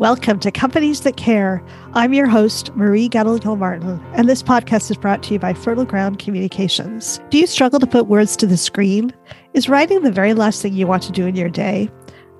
Welcome to Companies That Care. I'm your host, Marie Gadel Martin, and this podcast is brought to you by Fertile Ground Communications. Do you struggle to put words to the screen? Is writing the very last thing you want to do in your day?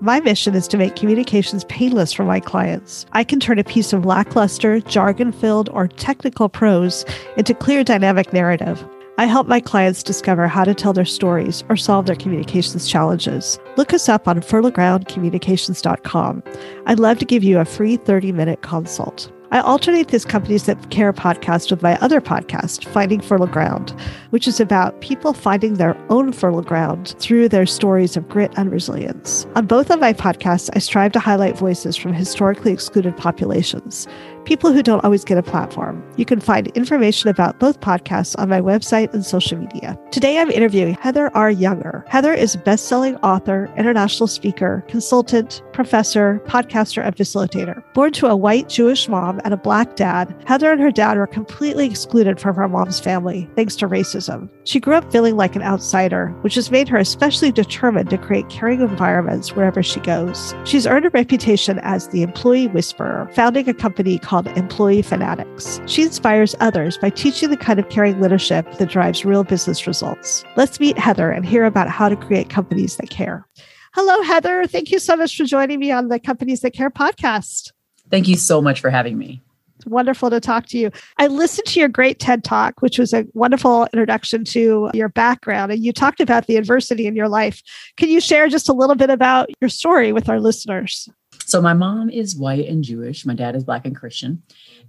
My mission is to make communications painless for my clients. I can turn a piece of lackluster, jargon filled, or technical prose into clear, dynamic narrative. I help my clients discover how to tell their stories or solve their communications challenges. Look us up on fertilegroundcommunications.com. I'd love to give you a free 30 minute consult. I alternate this Companies That Care podcast with my other podcast, Finding Fertile Ground, which is about people finding their own fertile ground through their stories of grit and resilience. On both of my podcasts, I strive to highlight voices from historically excluded populations people who don't always get a platform. You can find information about both podcasts on my website and social media. Today I'm interviewing Heather R. Younger. Heather is a best-selling author, international speaker, consultant, professor, podcaster, and facilitator. Born to a white Jewish mom and a black dad, Heather and her dad were completely excluded from her mom's family thanks to racism. She grew up feeling like an outsider, which has made her especially determined to create caring environments wherever she goes. She's earned a reputation as the employee whisperer, founding a company called Employee Fanatics. She inspires others by teaching the kind of caring leadership that drives real business results. Let's meet Heather and hear about how to create companies that care. Hello, Heather. Thank you so much for joining me on the Companies That Care podcast. Thank you so much for having me. It's wonderful to talk to you. I listened to your great TED talk, which was a wonderful introduction to your background, and you talked about the adversity in your life. Can you share just a little bit about your story with our listeners? So my mom is white and Jewish. My dad is black and Christian,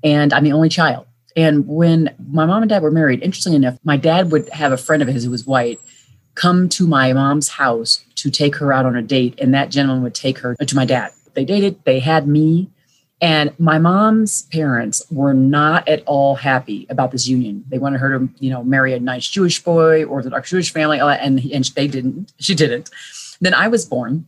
and I'm the only child. And when my mom and dad were married, interestingly enough, my dad would have a friend of his who was white come to my mom's house to take her out on a date, and that gentleman would take her to my dad. They dated, they had me, and my mom's parents were not at all happy about this union. They wanted her to, you know, marry a nice Jewish boy, or Orthodox Jewish family, uh, and and they didn't. She didn't. Then I was born,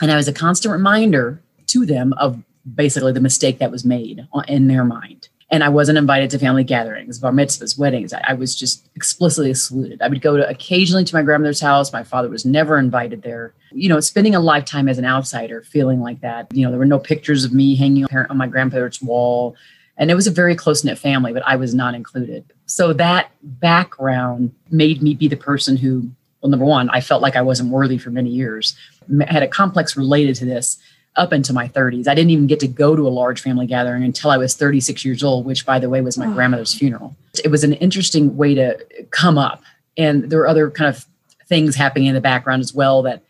and I was a constant reminder to them of basically the mistake that was made in their mind. And I wasn't invited to family gatherings, bar mitzvahs, weddings. I, I, was just explicitly excluded. I would go to occasionally to my grandmother's house. My father was never invited there. You know, spending a lifetime as an outsider, feeling like that. You know, there were no pictures of me hanging on my grandparents' wall. And it was a very close knit family, but I was not included. So that background made me be the person who, well, number one, I felt like I wasn't worthy for many years. I had a complex related to this up into my 30s. I didn't even get to go to a large family gathering until I was 36 years old, which, by the way, was my oh. grandmother's funeral. It was an interesting way to come up. And there were other kind of things happening in the background as well that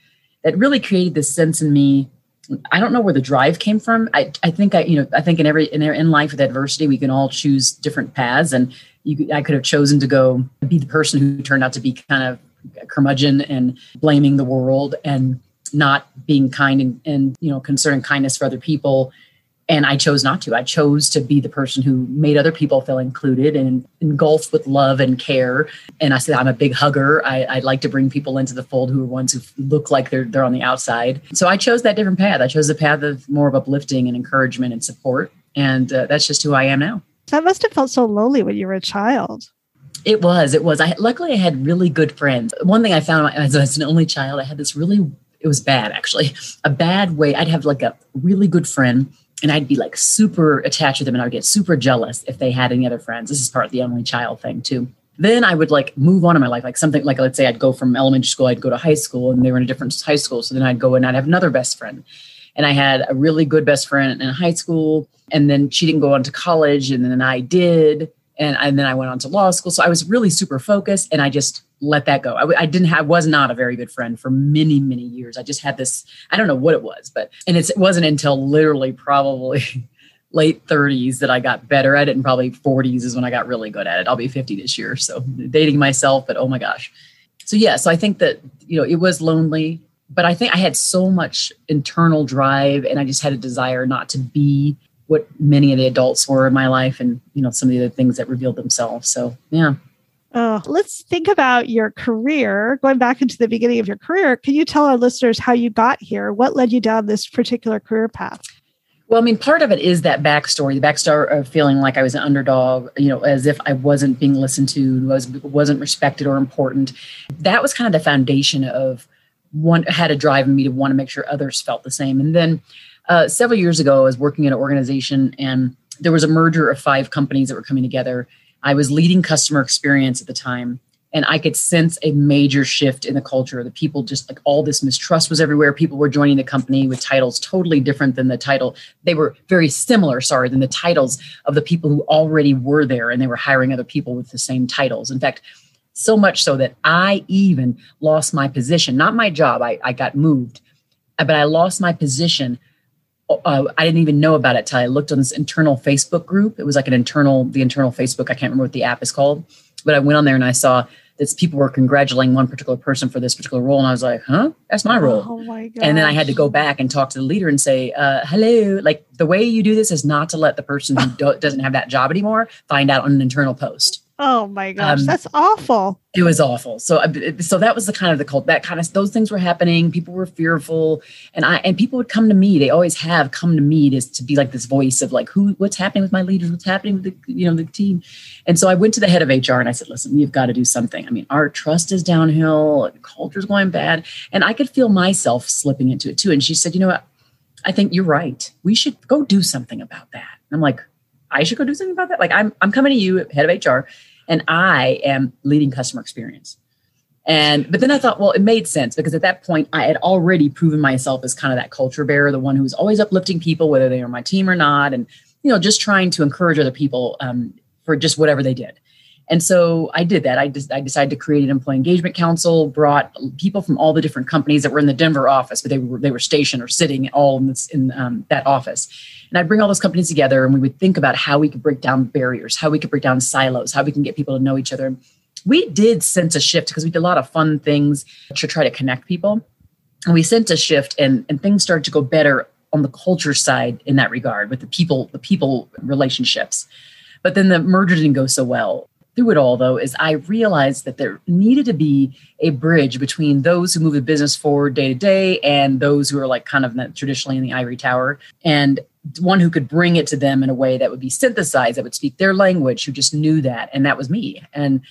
that really created this sense in me. I don't know where the drive came from. I, I think I, you know, I think in every in, in life with adversity, we can all choose different paths. And you, I could have chosen to go be the person who turned out to be kind of curmudgeon and blaming the world and not being kind and, and you know concerning kindness for other people. And i chose not to. I chose to be the person who made other people feel included and engulfed with love and care. And i said i'm a big hugger. I, I like to bring people into the fold who are ones who look like they're, they're on the outside. So i chose that different path. I chose the path of more of uplifting and encouragement and support. And uh, that's just who i am now. That must have felt so lonely when you were a child. It was. It was. I luckily I had really good friends. One thing I found as, as an only child, I had this really it was bad actually. A bad way i'd have like a really good friend and i'd be like super attached to them and i'd get super jealous if they had any other friends. This is part of the only child thing too. Then i would like move on in my life like something like let's say i'd go from elementary school i'd go to high school and they were in a different high school so then i'd go and i'd have another best friend. And i had a really good best friend in high school and then she didn't go on to college and then i did and, and then I went on to law school. So I was really super focused and I just let that go. I, I didn't have, was not a very good friend for many, many years. I just had this, I don't know what it was, but, and it wasn't until literally probably late 30s that I got better at it. And probably 40s is when I got really good at it. I'll be 50 this year. So dating myself, but oh my gosh. So yeah, so I think that, you know, it was lonely, but I think I had so much internal drive and I just had a desire not to be what many of the adults were in my life and you know some of the other things that revealed themselves so yeah uh, let's think about your career going back into the beginning of your career can you tell our listeners how you got here what led you down this particular career path well, I mean, part of it is that backstory, the backstory of feeling like I was an underdog, you know, as if I wasn't being listened to, was wasn't respected or important. That was kind of the foundation of one had to drive in me to want to make sure others felt the same. And then Uh, several years ago, I was working at an organization and there was a merger of five companies that were coming together. I was leading customer experience at the time and i could sense a major shift in the culture. The people just like all this mistrust was everywhere. People were joining the company with titles totally different than the title. They were very similar sorry than the titles of the people who already were there and they were hiring other people with the same titles. In fact so much so that i even lost my position. Not my job i, I got moved but i lost my position uh, I didn't even know about it till I looked on this internal Facebook group. It was like an internal, the internal Facebook. I can't remember what the app is called, but I went on there and I saw that people were congratulating one particular person for this particular role. And I was like, huh, that's my role. Oh my and then I had to go back and talk to the leader and say, uh, hello, like the way you do this is not to let the person who do- doesn't have that job anymore find out on an internal post. Oh my gosh, um, that's awful. It was awful. So, uh, so that was the kind of the cult. That kind of those things were happening. People were fearful, and I and people would come to me. They always have come to me to, to be like this voice of like, who, what's happening with my leaders? What's happening with the you know the team? And so I went to the head of HR and I said, listen, you've got to do something. I mean, our trust is downhill, culture's going bad, and I could feel myself slipping into it too. And she said, you know what? I think you're right. We should go do something about that. And I'm like, I should go do something about that. Like I'm I'm coming to you, head of HR, and I am leading customer experience. And but then I thought, well, it made sense because at that point I had already proven myself as kind of that culture bearer, the one who was always uplifting people, whether they were my team or not, and you know, just trying to encourage other people um, for just whatever they did. And so I did that. I, I decided to create an employee engagement council, brought people from all the different companies that were in the Denver office, but they were they were stationed or sitting all in, this, in um, that office. And I'd bring all those companies together and we would think about how we could break down barriers, how we could break down silos, how we can get people to know each other. We did sense a shift because we did a lot of fun things to try to connect people. And we sensed a shift and, and things started to go better on the culture side in that regard with the people, the people relationships. But then the merger didn't go so well through it all, though, is I realized that there needed to be a bridge between those who move the business forward day to day and those who are like kind of traditionally in the ivory tower, and one who could bring it to them in a way that would be synthesized, that would speak their language, who just knew that. And that was me. And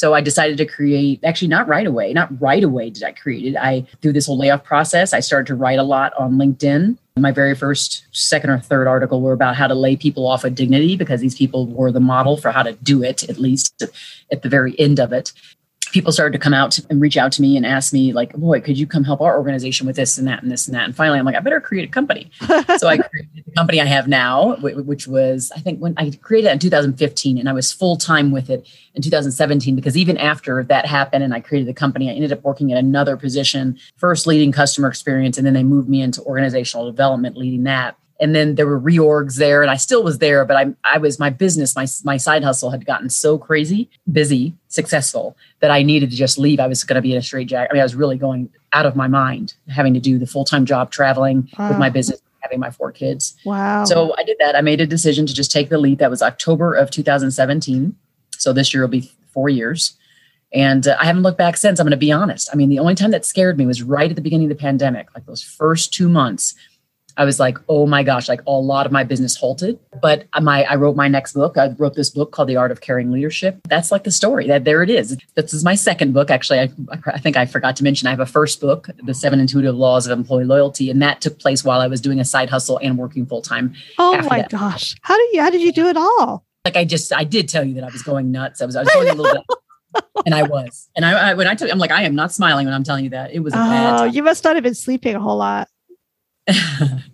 so I decided to create, actually, not right away, not right away did I create it. I, through this whole layoff process, I started to write a lot on LinkedIn my very first second or third article were about how to lay people off with dignity because these people were the model for how to do it at least at the very end of it people started to come out and reach out to me and ask me like boy could you come help our organization with this and that and this and that? And finally i'm like i better create a company. So i created the company i have now which was i think when i created it in 2015 and i was full-time with it in 2017 because even after that happened and i created the company i ended up working at another position first leading customer experience and then they moved me into organizational development leading that and then there were reorgs there and i still was there but i, I was my business my, my side hustle had gotten so crazy busy successful that i needed to just leave. I was going to be in a straight jacket i mean i was really going out of my mind having to do the full-time job traveling wow. with my business having my four kids. Wow. So i did that. I made a decision to just take the leap. That was october of 2017 so this year will be four years. And uh, I haven't looked back since. I'm going to be honest. I mean, the only time that scared me was right at the beginning of the pandemic, like those first two months I was like, oh my gosh, like a lot of my business halted. But my I wrote my next book. I wrote this book called The Art of Caring Leadership. That's like the story. That there it is. This is my second book. Actually, I, I think I forgot to mention I have a first book, The Seven Intuitive Laws of Employee Loyalty, and that took place while I was doing a side hustle and working full time. Oh my that. gosh, how did you how did you do it all? Like I just I did tell you that I was going nuts. I was I was going a little bit. and I was. And I, I when I tell you, I'm like, I am not smiling when I'm telling you that. It was a oh. You must not have been sleeping a whole lot.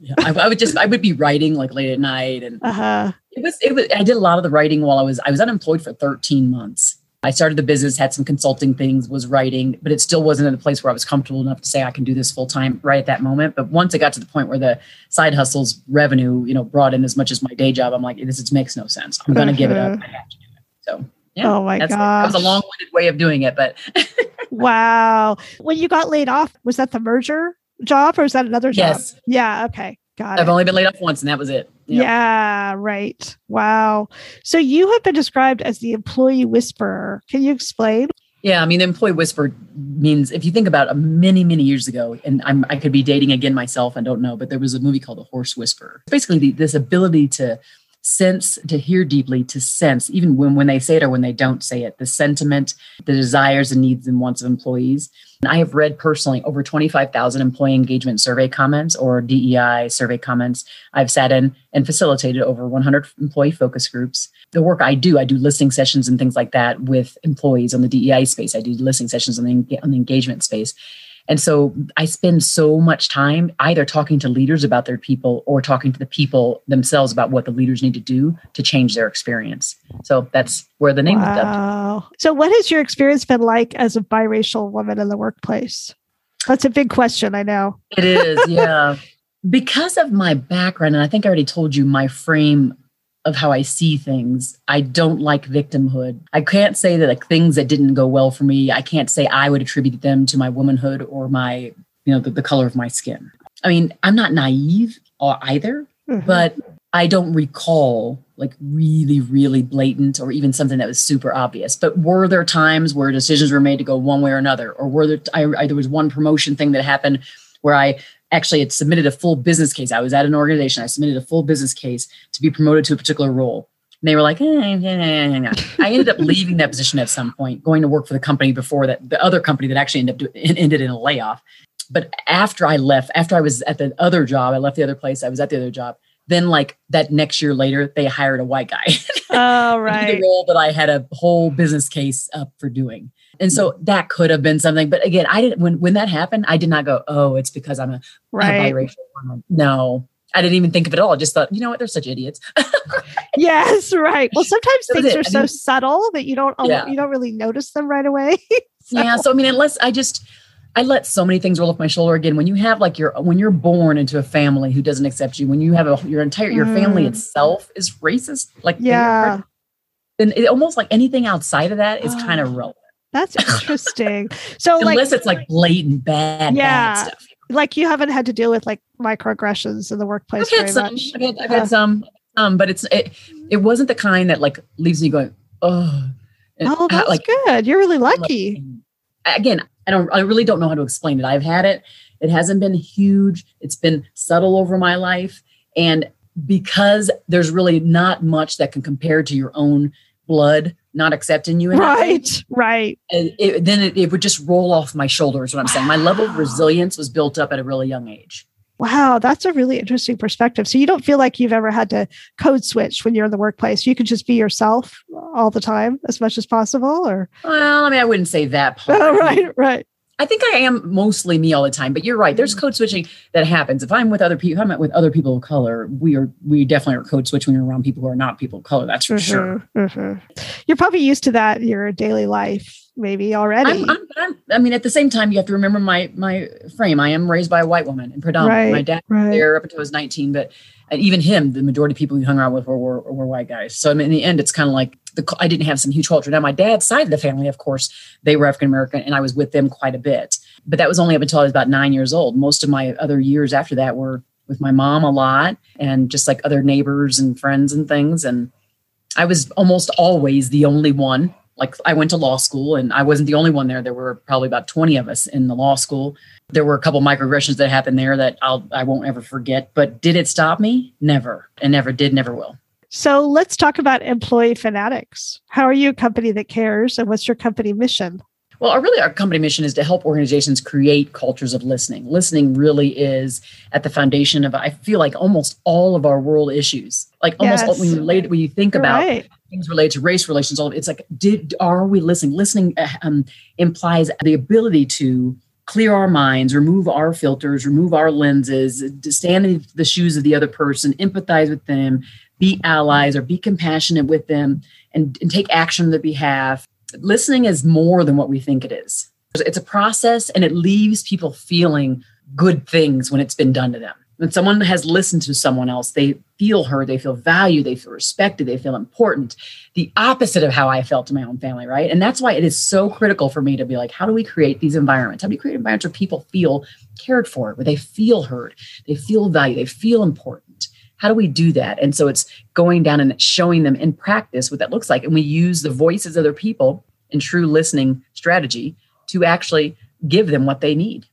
yeah, I, I, would just I would be writing like late at night, and uh-huh. it was it was I did a lot of the writing while I was I was unemployed for 13 months. I started the business, had some consulting things, was writing, but it still wasn't in a place where I was comfortable enough to say I can do this full time right at that moment. But once it got to the point where the side hustles revenue, you know, brought in as much as my day job, I'm like, this is, makes no sense. I'm going to give it up. Uh-huh. I have to do it. So yeah. Oh my god, that was a long-winded way of doing it, but wow. When you got laid off, was that the merger? Job or is that another job? Yes. Yeah. Okay. Got it. I've only been laid off once and that was it. Yep. Yeah. Right. Wow. So you have been described as the employee whisperer. Can you explain? Yeah, I mean, the employee whisper means if you think about many, many years ago, and I'm, I could be dating again myself, I don't know, but there was a movie called The Horse Whisperer. Basically, the, this ability to sense, to hear deeply, to sense, even when, when they say it or when they don't say it, the sentiment, the desires and needs and wants of employees. And I have read personally over 25,000 employee engagement survey comments or DEI survey comments. I've sat in and facilitated over 100 employee focus groups. The work I do, I do listening sessions and things like that with employees on the DEI space. I do listening sessions on the, on the engagement space. And so I spend so much time either talking to leaders about their people or talking to the people themselves about what the leaders need to do to change their experience. So that's where the name wow. So what has your experience been like as a biracial woman in the workplace? That's a big question, I know. It is, yeah. because of my background, and I think I already told you my frame of how I see things. I don't like victimhood. I can't say that like things that didn't go well for me, I can't say I would attribute them to my womanhood or my, you know, the, the color of my skin. I mean, I'm not naive or either, mm-hmm. but I don't recall like really, really blatant or even something that was super obvious. But were there times where decisions were made to go one way or another? Or were there, I, I, there was one promotion thing that happened where I actually had submitted a full business case. I was at an organization. I submitted a full business case to be promoted to a particular role. And they were like, eh, eh, eh, I ended up leaving that position at some point, going to work for the company before that, the other company that actually ended up ended in a layoff. But after I left, after I was at the other job, I left the other place. I was at the other job. Then, like that next year later, they hired a white guy. Oh, right. the role that I had a whole business case up for doing. And so that could have been something. But again, I didn't when when that happened, I did not go, oh, it's because I'm a, right. a biracial woman. No. I didn't even think of it all. I just thought, you know what, they're such idiots. yes, right. Well, sometimes things are I so mean, subtle that you don't yeah. you don't really notice them right away. so. Yeah. So I mean, unless I just I let so many things roll off my shoulder again. When you have like your when you're born into a family who doesn't accept you, when you have a your entire your mm. family itself is racist, like yeah, then it, almost like anything outside of that is oh. kind of relevant. That's interesting. So, unless like, it's like blatant bad, yeah, bad stuff. Like you haven't had to deal with like microaggressions in the workplace I've had some, much. I've had, I've had some, um, but it's it, it wasn't the kind that like leaves me going, oh, oh, that's like, good. You're really lucky. Again, I don't, I really don't know how to explain it. I've had it. It hasn't been huge. It's been subtle over my life, and because there's really not much that can compare to your own blood not accepting you. Right, right. It, then it, it, would just roll off my shoulders. What I'm wow. saying, my level of resilience was built up at a really young age. Wow, that's a really interesting perspective. So you don't feel like you've ever had to code switch when you're in the workplace. You can just be yourself all the time as much as possible, or well, I mean, I wouldn't say that part. Oh, right, right. I think I am mostly me all the time, but you're right. There's mm. code switching that happens. If I'm with other people, I'm with other people of color, we are we definitely are code switching around people who are not people of color. That's for mm-hmm, sure. Mm-hmm. You're probably used to that in your daily life, maybe already. I'm, I'm, I'm, i mean, at the same time, you have to remember my my frame. I am raised by a white woman, and predominantly right, my dad right. there up until I was 19, but even him, the majority of people he hung around with were, were, were white guys. So I mean, in the end, it's kind of like the, I didn't have some huge culture. Now, my dad's side of the family, of course, they were African American, and I was with them quite a bit. But that was only up until I was about nine years old. Most of my other years after that were with my mom a lot, and just like other neighbors and friends and things. And I was almost always the only one. Like I went to law school, and I wasn't the only one there. There were probably about twenty of us in the law school. There were a couple microaggressions that happened there that I'll I won't ever forget. But did it stop me? Never, and never did, never will. So let's talk about employee fanatics. How are you a company that cares and what's your company mission? Well, our, really, our company mission is to help organizations create cultures of listening. Listening really is at the foundation of, I feel like, almost all of our world issues. Like almost yes. when you relate, when you think You're about right. things related to race relations, all of it's like, did are we listening? Listening uh, um, implies the ability to clear our minds, remove our filters, remove our lenses, to stand in the shoes of the other person, empathize with them, be allies or be compassionate with them and, and take action on their behalf. Listening is more than what we think it is. It's a process and it leaves people feeling good things when it's been done to them. When someone has listened to someone else, they feel heard, they feel valued, they feel respected, they feel important. The opposite of how I felt to my own family, right? And that's why it is so critical for me to be like, how do we create these environments? How do we create environments where people feel cared for, where they feel heard, they feel valued, they feel important? How do we do that? And so it's going down and showing them in practice what that looks like. And we use the voices of other people in true listening strategy to actually give them what they need.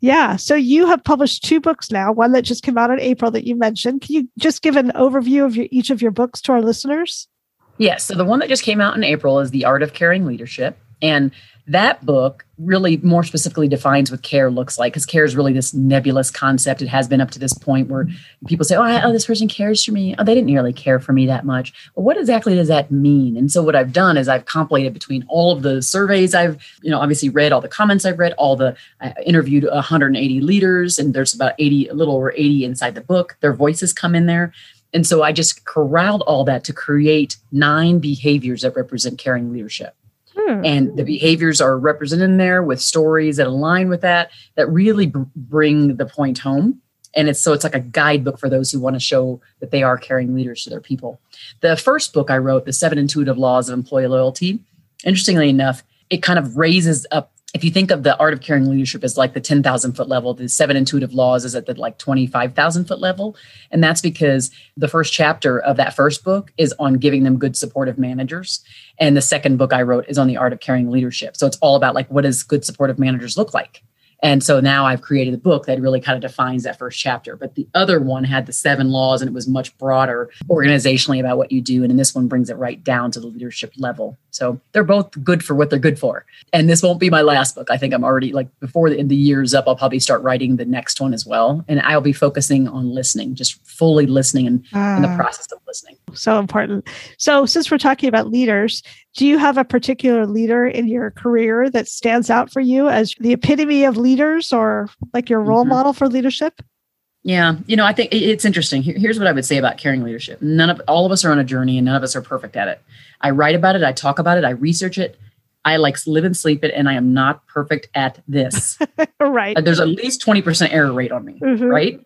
Yeah. So you have published two books now, one that just came out in April that you mentioned. Can you just give an overview of your, each of your books to our listeners? Yes. So the one that just came out in April is The Art of Caring Leadership. And that book really more specifically defines what care looks like because care is really this nebulous concept. It has been up to this point where people say, oh, I, oh, this person cares for me. Oh, they didn't really care for me that much. What exactly does that mean? And so what I've done is I've compilated between all of the surveys I've, you know, obviously read, all the comments I've read, all the, I interviewed 180 leaders, and there's about 80, a little over 80 inside the book. Their voices come in there. And so I just corralled all that to create nine behaviors that represent caring leadership. Hmm. And the behaviors are represented in there with stories that align with that, that really b- bring the point home. And it's so it's like a guidebook for those who want to show that they are caring leaders to their people. The first book I wrote, The Seven Intuitive Laws of Employee Loyalty, interestingly enough, it kind of raises up if you think of the art of caring leadership as like the 10,000 foot level, the seven intuitive laws is at the like 25,000 foot level. And that's because the first chapter of that first book is on giving them good supportive managers. And the second book I wrote is on the art of caring leadership. So it's all about like, what does good supportive managers look like? And so now I've created a book that really kind of defines that first chapter. But the other one had the seven laws and it was much broader organizationally about what you do. And then this one brings it right down to the leadership level. So they're both good for what they're good for. And this won't be my last book. I think I'm already like before the, the year's up, I'll probably start writing the next one as well. And I'll be focusing on listening, just fully listening and in the ah. process of listening. So important. So since we're talking about leaders, do you have a particular leader in your career that stands out for you as the epitome of leaders or like your role mm-hmm. model for leadership? Yeah, you know, I think it's interesting. Here's what I would say about caring leadership. None of all of us are on a journey and none of us are perfect at it. I write about it, I talk about it, I research it. I like live and sleep it and I am not perfect at this. right. Uh, there's at least 20% error rate on me, mm-hmm. right?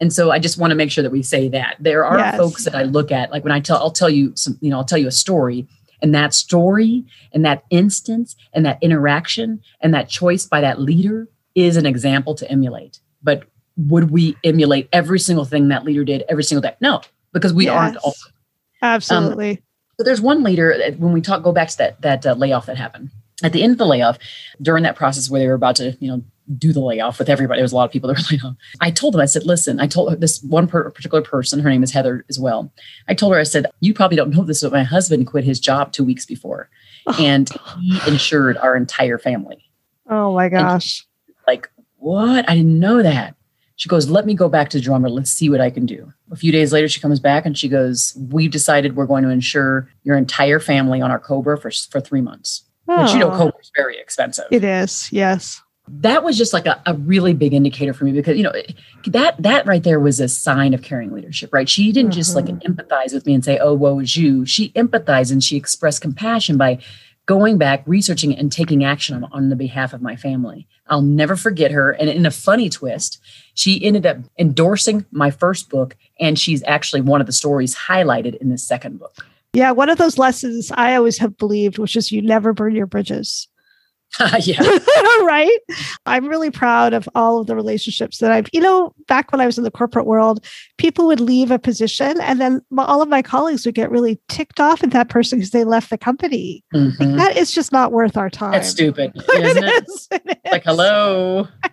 And so I just want to make sure that we say that. There are yes. folks that I look at like when I tell I'll tell you some, you know, I'll tell you a story and that story and that instance and that interaction and that choice by that leader is an example to emulate. But would we emulate every single thing that leader did every single day? No, because we yes. aren't all. Absolutely. Um, so there's one leader when we talk, go back to that that uh, layoff that happened at the end of the layoff, during that process where they were about to, you know, do the layoff with everybody. There was a lot of people that were laid off. I told them, I said, listen, I told this one per- particular person, her name is Heather as well. I told her, I said, you probably don't know this, but my husband quit his job two weeks before and he insured our entire family. Oh my gosh. Like, what? I didn't know that. She goes, let me go back to the drummer. Let's see what I can do. A few days later, she comes back and she goes, we've decided we're going to insure your entire family on our Cobra for, for three months. Oh. Which, you know, Cobra is very expensive. It is. Yes that was just like a, a, really big indicator for me because you know that that right there was a sign of caring leadership right she didn't mm-hmm. just like mm-hmm. empathize with me and say oh woe is you she empathized and she expressed compassion by going back researching and taking action on, on the behalf of my family. I'll never forget her. And in a funny twist she ended up endorsing my first book and she's actually one of the stories highlighted in the second book. Yeah one of those lessons i always have believed which is you never burn your bridges yeah. right. I'm really proud of all of the relationships that I've, you know, back when I was in the corporate world, people would leave a position and then all of my colleagues would get really ticked off at that person because they left the company. Mm-hmm. Like, that is just not worth our time. That's stupid, isn't it? Is, it is. Like, hello. I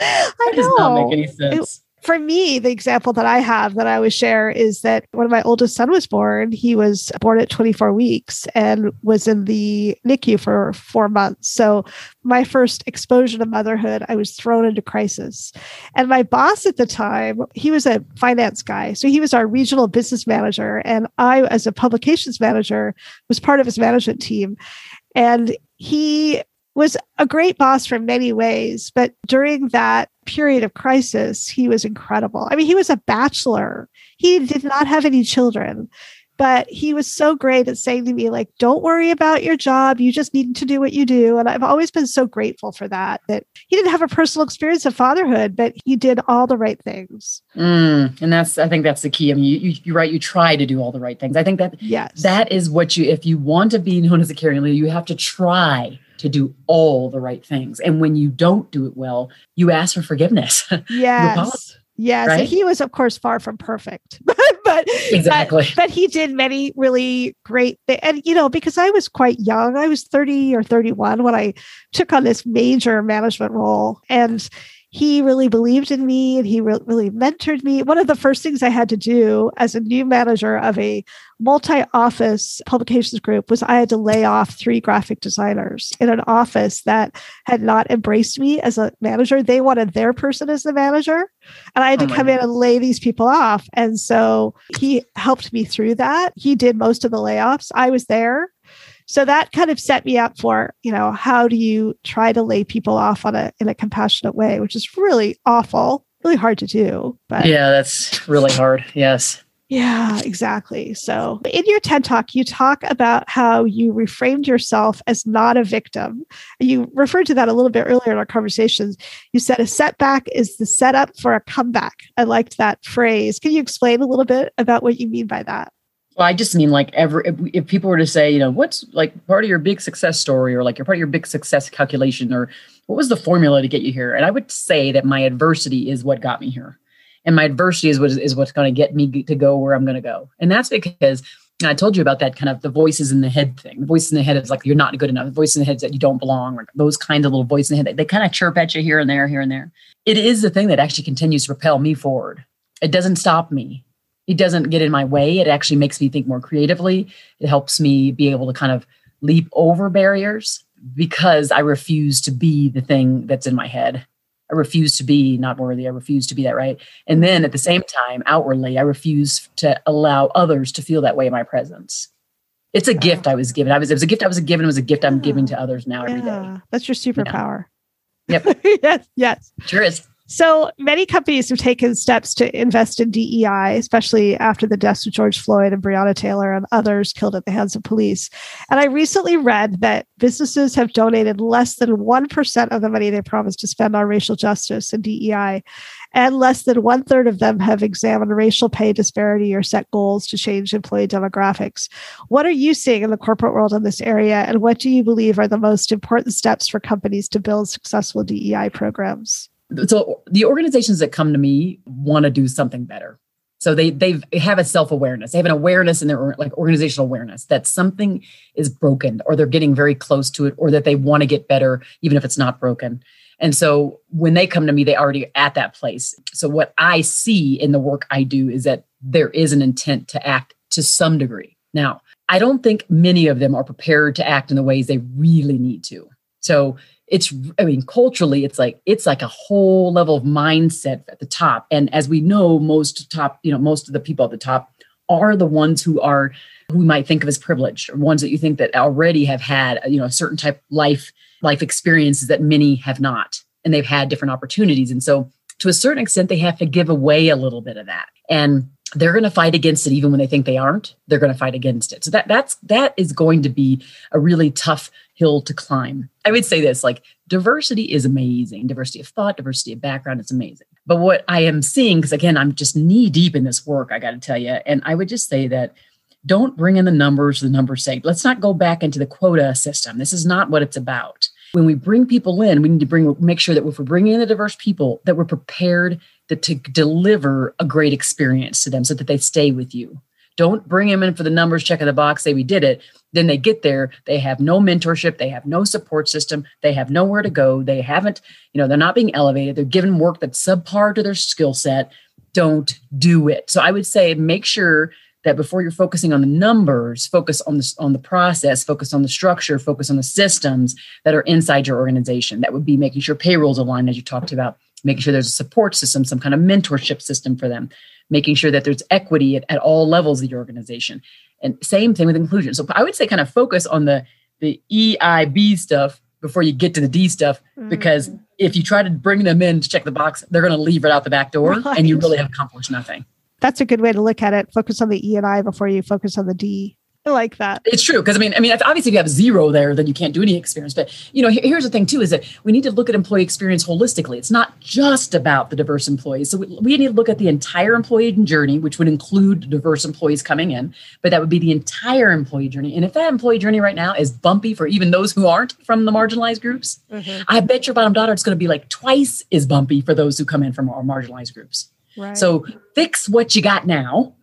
that know. does not make any sense. It, for me, the example that I have that I always share is that when my oldest son was born, he was born at 24 weeks and was in the NICU for four months. So, my first exposure to motherhood, I was thrown into crisis. And my boss at the time, he was a finance guy. So, he was our regional business manager. And I, as a publications manager, was part of his management team. And he was a great boss for many ways, but during that period of crisis, he was incredible. I mean, he was a bachelor. He did not have any children, but he was so great at saying to me like, "Don't worry about your job. You just need to do what you do." And I've always been so grateful for that. That he didn't have a personal experience of fatherhood, but he did all the right things. Mm, and that's, I think that's the key. I mean, you, you, you're right. You try to do all the right things. I think that yes, that is what you. If you want to be known as a caring leader, you have to try to do all the right things. And when you don't do it well, you ask for forgiveness. Yes. Yes, right? he was, of course, far from perfect, but exactly. But, but, he did many really great things. And you know, because I was quite young, I was thirty or thirty-one when I took on this major management role, and he really believed in me and he re- really mentored me. One of the first things I had to do as a new manager of a multi office publications group was I had to lay off three graphic designers in an office that had not embraced me as a manager. They wanted their person as the manager. And I had to oh come God. in and lay these people off. And so he helped me through that. He did most of the layoffs. I was there so that kind of set me up for you know how do you try to lay people off on a in a compassionate way which is really awful really hard to do but yeah that's really hard yes yeah, exactly. So, in your TED talk, you talk about how you reframed yourself as not a victim. You referred to that a little bit earlier in our conversations. You said a setback is the setup for a comeback. I liked that phrase. Can you explain a little bit about what you mean by that? Well, I just mean like every if, if, people were to say, you know, what's like part of your big success story or like your part of your big success calculation or what was the formula to get you here? And I would say that my adversity is what got me here. And my adversity is what is what's going to get me to go where I'm going to go. And that's because and I told you about that kind of the voices in the head thing. The voice in the head is like you're not good enough. The voice in the head is that you don't belong. Those kind of little voices in the head, they, they kind of chirp at you here and there, here and there. It is the thing that actually continues to propel me forward. It doesn't stop me it doesn't get in my way. It actually makes me think more creatively. It helps me be able to kind of leap over barriers because I refuse to be the thing that's in my head. I refuse to be not worthy. I refuse to be that right. And then at the same time, outwardly, I refuse to allow others to feel that way in my presence. It's a gift I was given. I was it was a gift I was given. It was a gift I'm giving to others now yeah. every day. That's your superpower. Yeah. Yep. yes. Yes. Sure is. So many companies have taken steps to invest in DEI, especially after the deaths of George Floyd and Breonna Taylor and others killed at the hands of police. And I recently read that businesses have donated less than 1% of the money they promised to spend on racial justice and DEI. And less than one third of them have examined racial pay disparity or set goals to change employee demographics. What are you seeing in the corporate world in this area? And what do you believe are the most important steps for companies to build successful DEI programs? So the organizations that come to me want to do something better. So they they have a self-awareness. They have an awareness in their like organizational awareness that something is broken or they're getting very close to it or that they want to get better even if it's not broken. And so when they come to me they already at that place. So what i see in the work i do is that there is an intent to act to some degree. Now i don't think many of them are prepared to act in the ways they really need to so it's i mean culturally it's like it's like a whole level of mindset at the top. And as we know most top you know most of the people at the top are the ones who are who we might think of as privileged or ones that you think that already have had you know a certain type of life life experiences that many have not. And they've had different opportunities. And so to a certain extent they have to give away a little bit of that. And they're going to fight against it even when they think they aren't. They're going to fight against it. So that that's that is going to be a really tough hill to climb. I would say this like diversity is amazing. Diversity of thought diversity of background is amazing. But what i am seeing because again i'm just knee deep in this work i got to tell you and i would just say that don't bring in the numbers the numbers say let's not go back into the quota system. This is not what it's about. When we bring people in we need to bring make sure that if we're bringing in the diverse people that we're prepared that to deliver a great experience to them so that they stay with you. Don't bring them in for the numbers, check in the box, say we did it. Then they get there, they have no mentorship, they have no support system, they have nowhere to go, they haven't, you know, they're not being elevated, they're given work that's subpar to their skill set. Don't do it. So I would say make sure that before you're focusing on the numbers, focus on the on the process, focus on the structure, focus on the systems that are inside your organization. That would be making sure payrolls align, as you talked about, making sure there's a support system, some kind of mentorship system for them, making sure that there's equity at, at all levels of the organization. And same thing with inclusion. So I would say kind of focus on the the EIB stuff before you get to the D stuff, mm-hmm. because if you try to bring them in to check the box, they're going to leave it out the back door, right. and you really have accomplished nothing. That's a good way to look at it. Focus on the E and I before you focus on the D. I like that. It's true because I mean, I mean, obviously, if you have zero there, then you can't do any experience. But you know, here's the thing too: is that we need to look at employee experience holistically. It's not just about the diverse employees. So we, we need to look at the entire employee journey, which would include diverse employees coming in, but that would be the entire employee journey. And if that employee journey right now is bumpy for even those who aren't from the marginalized groups, mm-hmm. I bet your bottom dollar it's going to be like twice as bumpy for those who come in from our marginalized groups. Right. So fix what you got now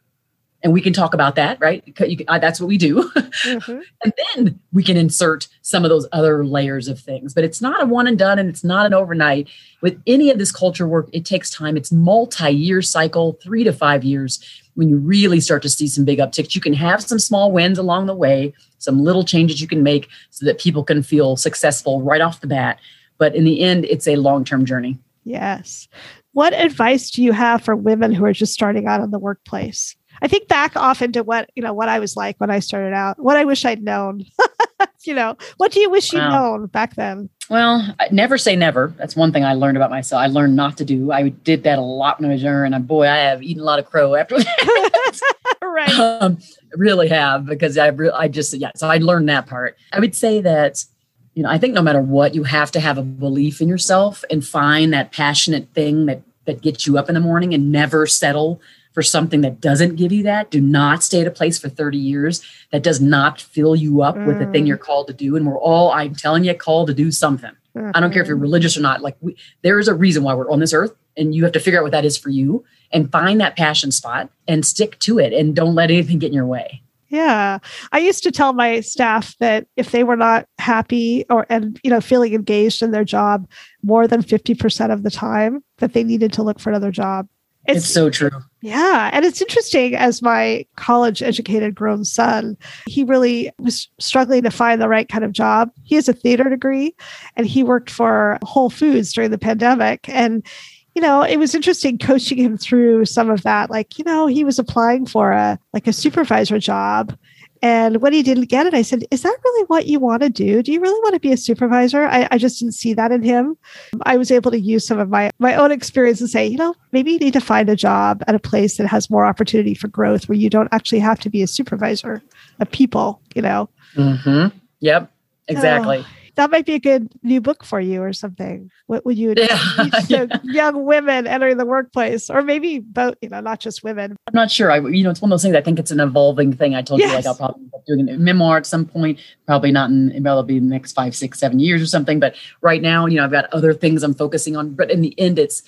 and we can talk about that, right? Can, that's what we do. Mm-hmm. and then we can insert some of those other layers of things. But it's not a one and done, and it's not an overnight. With any of this culture work, it takes time. It's multi-year cycle, three to five years. When you really start to see some big upticks, you can have some small wins along the way, some little changes you can make so that people can feel successful right off the bat. But in the end, it's a long-term journey. Yes. What advice do you have for women who are just starting out in the workplace? I think back often to what, you know, what I was like when I started out, what I wish I'd known. you know, what do you wish you'd known back then? Well, never say never. That's one thing I learned about myself. I learned not to do. I did that a lot when I was younger, and boy, I have eaten a lot of crow after that. right. Um, really have because I, re- I just yeah. So I learned that part. I would say that you know I think no matter what, you have to have a belief in yourself and find that passionate thing that that gets you up in the morning and never settle for something that doesn't give you that. Do not stay at a place for 30 years that does not fill you up mm. with the thing you're mm. called to do. And we're all, I'm telling you, called to do something. Mm-hmm. I don't care if you're mm-hmm. religious or not. Like we, there is a reason why we're on this earth, and you have to figure out what that is for you and find that passion spot and stick to it and don't let anything get in your way. Yeah. I used to tell my staff that if they were not happy or and you know feeling engaged in their job more than 50% of the time that they needed to look for another job it's, it's, so true. Yeah. And it's interesting as my college educated grown son, he really was struggling to find the right kind of job. He has a theater degree and he worked for Whole Foods during the pandemic. And, you know, it was interesting coaching him through some of that. Like, you know, he was applying for a like a supervisor job and when he didn't get it, I said, Is that really what you want to do? Do you really want to be a supervisor? I, I, just didn't see that in him. I was able to use some of my, my own experience and say, you know, maybe you need to find a job at a place that has more opportunity for growth where you don't actually have to be a supervisor of people, you know? Mm-hmm. Yep, exactly. Oh that might be a good new book for you or something. What would you yeah. yeah. young women entering the workplace, or maybe both? You know, not just women. I'm not sure. I you know, it's one of those things. I think it's an evolving thing. I told yes. you like I'll probably be doing a memoir at some point. Probably not in probably the next five, six, seven years or something. But right now, you know, I've got other things I'm focusing on. But in the end, it's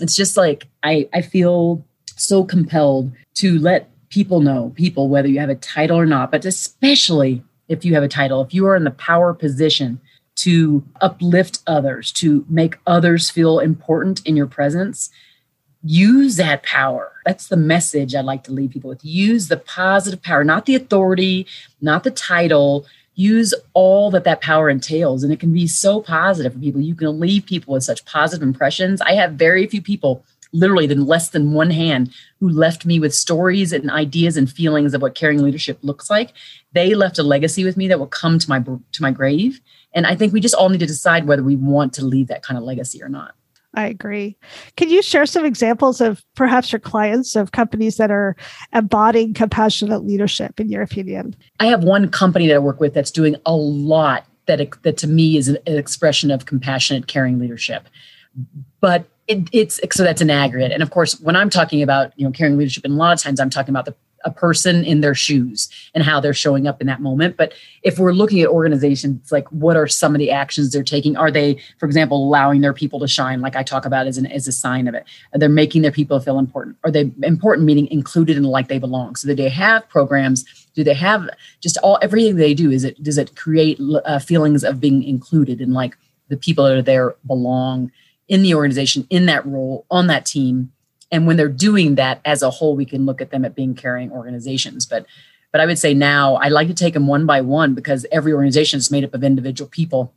it's just like I I feel so compelled to let people know people whether you have a title or not but especially if you have a title, if you are in the power position to uplift others, to make others feel important in your presence, use that power. That's the message I'd like to leave people with. Use the positive power, not the authority, not the title. Use all that that power entails. And it can be so positive for people. You can leave people with such positive impressions. I have very few people literally than less than one hand who left me with stories and ideas and feelings of what caring leadership looks like they left a legacy with me that will come to my to my grave and i think we just all need to decide whether we want to leave that kind of legacy or not I agree. Can you share some examples of perhaps your clients of companies that are embodying compassionate leadership in your opinion? I have one company that I work with that's doing a lot that that to me is an, an expression of compassionate caring leadership. But it, it's so that's an aggregate. And of course, when I'm talking about you know caring leadership, and a lot of times I'm talking about the a person in their shoes and how they're showing up in that moment. But if we're looking at organizations, like what are some of the actions they're taking? Are they, for example, allowing their people to shine, like I talk about as an as a sign of it? They're they making their people feel important? Are they important meaning included and like they belong? So that they have programs. Do they have just all everything they do? Is it does it create uh, feelings of being included and like the people that are there belong? In the organization, in that role, on that team. And when they're doing that as a whole, we can look at them at being caring organizations. But but I would say now I like to take them one by one because every organization is made up of individual people,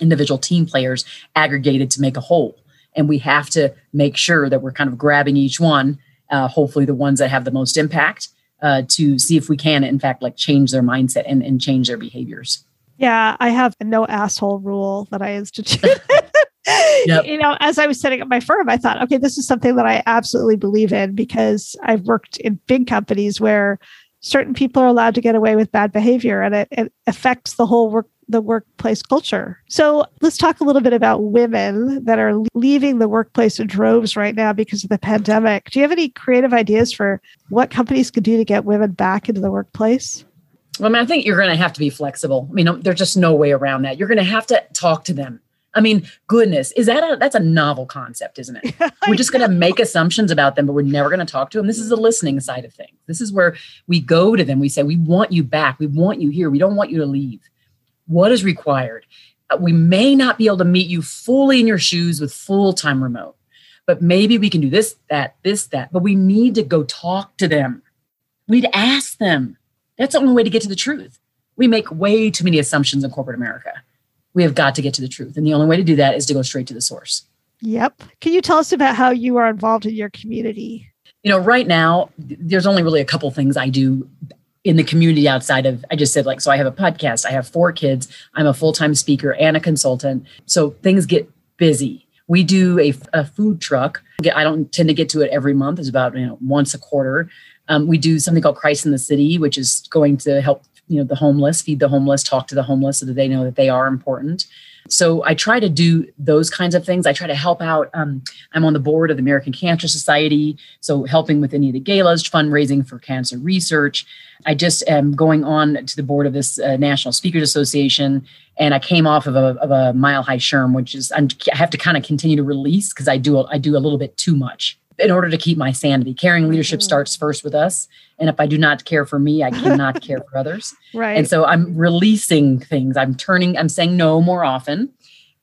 individual team players aggregated to make a whole. And we have to make sure that we're kind of grabbing each one, uh, hopefully the ones that have the most impact, uh, to see if we can, in fact, like change their mindset and, and change their behaviors. Yeah, I have a no asshole rule that I institute. yep. you know, as I was setting up my firm, I thought, okay, this is something that I absolutely believe in because I've worked in big companies where certain people are allowed to get away with bad behavior and it, it affects the whole work the workplace culture. So let's talk a little bit about women that are leaving the workplace in droves right now because of the pandemic. Do you have any creative ideas for what companies could do to get women back into the workplace? Well, I mean, I think you're going to have to be flexible. I mean, there's just no way around that. You're going to have to talk to them I mean, goodness, is that a that's a novel concept, isn't it? we're just going to make assumptions about them, but we're never going to talk to them. This is the listening side of things. This is where we go to them. We say, "We want you back. We want you here. We don't want you to leave." What is required? Uh, we may not be able to meet you fully in your shoes with full time remote, but maybe we can do this, that, this, that. But we need to go talk to them. We need to ask them. That's the only way to get to the truth. We make way too many assumptions in corporate America we have got to get to the truth. And the only way to do that is to go straight to the source. Yep. Can you tell us about how you are involved in your community? You know, right now, there's only really a couple things I do in the community outside of, I just said, like, so I have a podcast, I have four kids, I'm a full time speaker and a consultant. So things get busy. We do a, a food truck. I don't tend to get to it every month, it's about, you know, once a quarter. Um, we do something called Christ in the City, which is going to help you know the homeless feed the homeless talk to the homeless so that they know that they are important. So i try to do those kinds of things. I try to help out um, i'm on the board of the american cancer society so helping with any of the galas fundraising for cancer research. I just am going on to the board of this uh, national speakers association and i came off of a, of a mile high SHRM which is I'm, i have to kind of continue to release because i do i do a little bit too much in order to keep my sanity. Caring leadership mm-hmm. starts first with us. And if I do not care for me, I cannot care for others. Right. And so I'm releasing things. I'm turning, I'm saying no more often.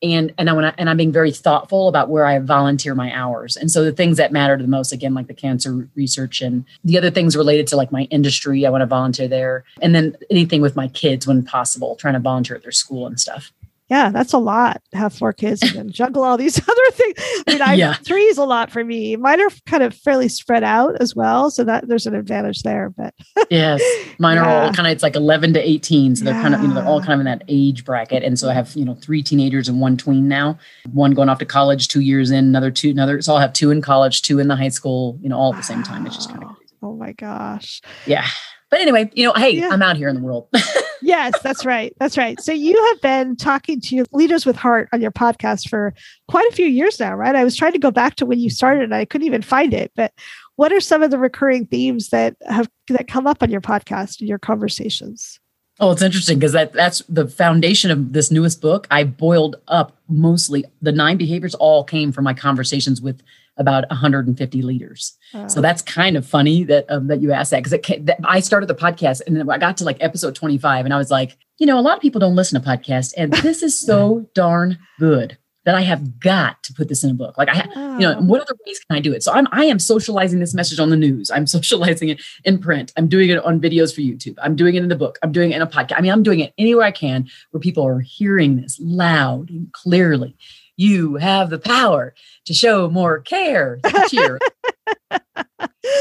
And and I want and I'm being very thoughtful about where I volunteer my hours. And so the things that matter the most, again, like the cancer research and the other things related to like my industry, I want to volunteer there. And then anything with my kids when possible, trying to volunteer at their school and stuff yeah, that's a lot. Have four kids and then juggle all these other things. I mean, I, yeah. three is a lot for me. Mine are kind of fairly spread out as well, so that there's an advantage there. But yes, mine yeah. are all kind of it's like 11 to 18, so they're yeah. kind of you know they're all kind of in that age bracket. And so I have you know three teenagers and one tween now. One going off to college two years in, another two, another. So I'll have two in college, two in the high school. You know, all at the same time. It's just kind of crazy. Oh my gosh. Yeah. But anyway, you know, hey, yeah. I'm out here in the world. yes, that's right. That's right. So you have been talking to your Leaders with Heart on your podcast for quite a few years now, right? I was trying to go back to when you started and I couldn't even find it. But what are some of the recurring themes that have that come up on your podcast and your conversations? Oh, it's interesting because that that's the foundation of this newest book. I boiled up mostly the nine behaviors all came from my conversations with about 150 leaders. So that's kind of funny that um, that you asked that because I started the podcast and then I got to like episode 25 and I was like, you know, a lot of people don't listen to podcasts and this is so darn good that I have got to put this in a book. Like I, you know, what other ways can I do it? So I'm I am socializing this message on the news. I'm socializing it in print. I'm doing it on videos for YouTube. I'm doing it in the book. I'm doing it in a podcast. I mean, I'm doing it anywhere I can where people are hearing this loud and clearly you have the power to show more care. Cheer.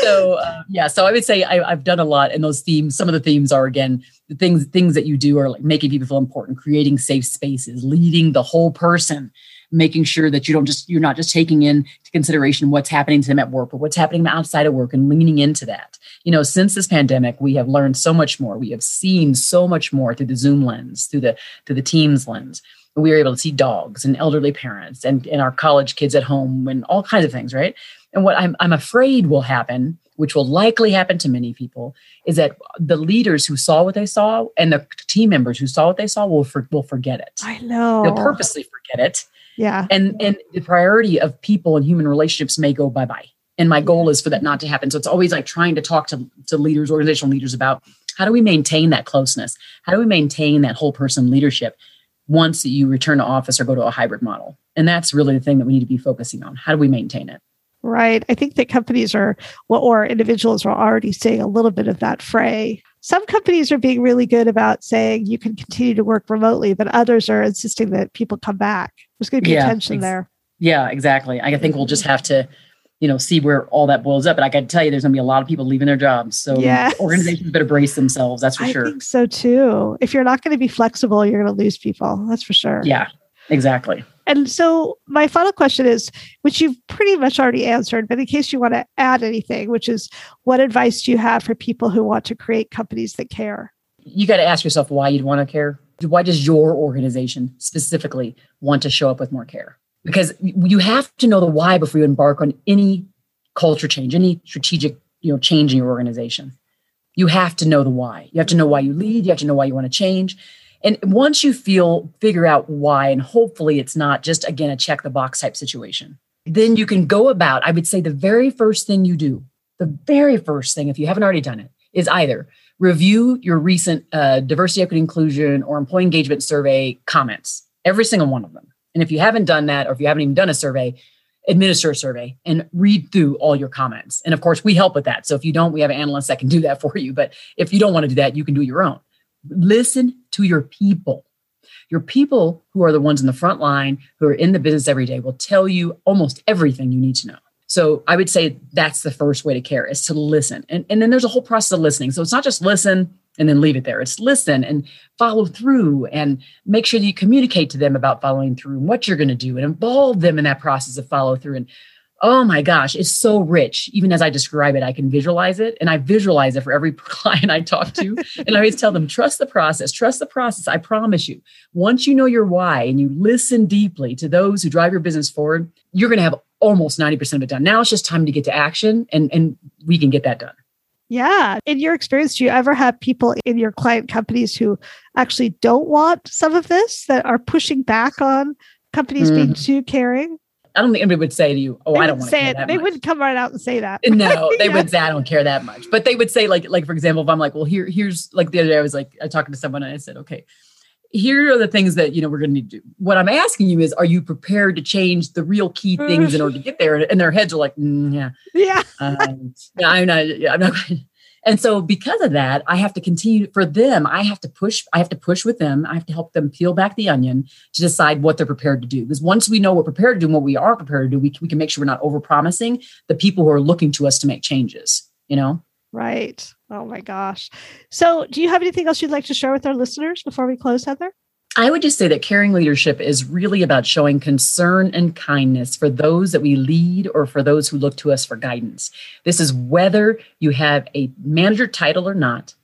so uh, yeah, so I would say I, have done a lot, and those themes. Some of the themes are again the things things that you do are like making people feel important, creating safe spaces, leading the whole person, making sure that you don't just you're not just taking into consideration what's happening to them at work, but what's happening outside of work, and leaning into that. You know, since this pandemic, we have learned so much more. We have seen so much more through the Zoom lens, through the through the Teams lens we were able to see dogs and elderly parents and, and our college kids at home and all kinds of things, right? And what I'm, I'm afraid will happen, which will likely happen to many people, is that the leaders who saw what they saw and the team members who saw what they saw will, for, will forget it. I know. They'll purposely forget it. Yeah. And, and the priority of people and human relationships may go bye bye. And my goal is for that not to happen. So it's always like trying to talk to, to leaders, organizational leaders about how do we maintain that closeness? How do we maintain that whole person leadership? Once that you return to office or go to a hybrid model. And that's really the thing that we need to be focusing on. How do we maintain it? Right. I think that companies are, or individuals are already seeing a little bit of that fray. Some companies are being really good about saying you can continue to work remotely, but others are insisting that people come back. There's going to be yeah, tension ex- there. Yeah, exactly. I think we'll just have to you know, see where all that boils up. But I got to tell you, there's going to be a lot of people leaving their jobs. So yes. organizations better brace themselves. That's for I sure. I think so too. If you're not going to be flexible, you're going to lose people. That's for sure. Yeah, exactly. And so my final question is, which you've pretty much already answered, but in case you want to add anything, which is what advice do you have for people who want to create companies that care? You got to ask yourself why you'd want to care. Why does your organization specifically want to show up with more care? Because you have to know the why before you embark on any culture change, any strategic you know change in your organization. You have to know the why. You have to know why you lead. You have to know why you want to change. And once you feel, figure out why, and hopefully it's not just again a check the box type situation, then you can go about. I would say the very first thing you do, the very first thing, if you haven't already done it, is either review your recent uh, diversity, equity, inclusion, or employee engagement survey comments, every single one of them. And if you haven't done that, or if you haven't even done a survey, administer a survey and read through all your comments. And of course, we help with that. So if you don't, we have analysts that can do that for you. But if you don't want to do that, you can do your own. Listen to your people. Your people who are the ones in the front line, who are in the business every day, will tell you almost everything you need to know. So I would say that's the first way to care is to listen. And, and then there's a whole process of listening. So it's not just listen, and then leave it there. It's listen and follow through and make sure that you communicate to them about following through and what you're going to do and involve them in that process of follow through. And oh my gosh, it's so rich. Even as I describe it, I can visualize it and I visualize it for every client I talk to. and I always tell them, trust the process, trust the process. I promise you, once you know your why and you listen deeply to those who drive your business forward, you're going to have almost 90% of it done. Now it's just time to get to action and, and we can get that done. Yeah. In your experience, do you ever have people in your client companies who actually don't want some of this that are pushing back on companies mm. being mm-hmm. too caring? I don't think anybody would say to you, "Oh, they I don't want to say it." They much. wouldn't come right out and say that. No, they yeah. would say, "I don't care that much." But they would say, like, like for example, if I'm like, "Well, here, here's like the other day, I was like, I talking to someone and I said, okay, here are the things that you know we're going to need to do. What I'm asking you is, are you prepared to change the real key things in order to get there?" And their heads are like, mm, "Yeah, yeah, um, yeah, I'm not, yeah, I'm not." And so because of that, I have to continue for them. I have to push, I have to push with them. I have to help them peel back the onion to decide what they're prepared to do. Because once we know what we're prepared to do and what we are prepared to do, we, we can make sure we're not over promising the people who are looking to us to make changes, you know? Right. Oh my gosh. So do you have anything else you'd like to share with our listeners before we close, Heather? I would just say that caring leadership is really about showing concern and kindness for those that we lead or for those who look to us for guidance. This is whether you have a manager title or not.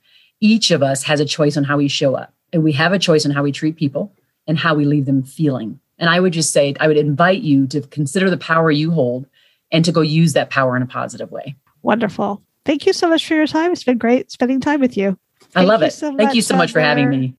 Each of us has a choice on how we show up, and we have a choice on how we treat people and how we leave them feeling. And I would just say, I would invite you to consider the power you hold and to go use that power in a positive way. Wonderful. Thank you so much for your time. It's been great spending time with you. Thank I love it. So Thank you so much for having me.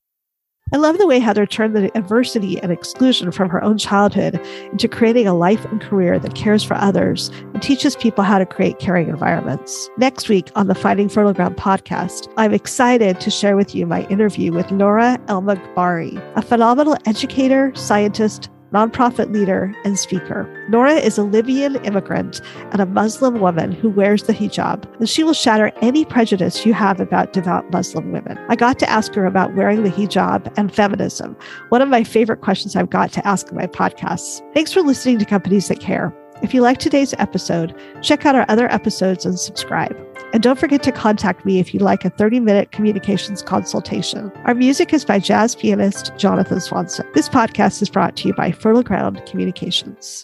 I love the way Heather turned the adversity and exclusion from her own childhood into creating a life and career that cares for others and teaches people how to create caring environments. Next week on the Finding Fertile Ground podcast, I'm excited to share with you my interview with Noura El-Maghbari, a phenomenal educator, scientist, nonprofit leader, and speaker. Nora is a Libyan immigrant and a Muslim woman who wears the hijab, and she will shatter any prejudice you have about devout Muslim women. I got to ask her about wearing the hijab and feminism, one of my favorite questions I've got to ask in my podcasts. Thanks for listening to Companies That Care. If you like today's episode, check out our other episodes and subscribe. And don't forget to contact me if you'd like a 30 minute communications consultation. Our music is by jazz pianist Jonathan Swanson. This podcast is brought to you by Fertile Ground Communications.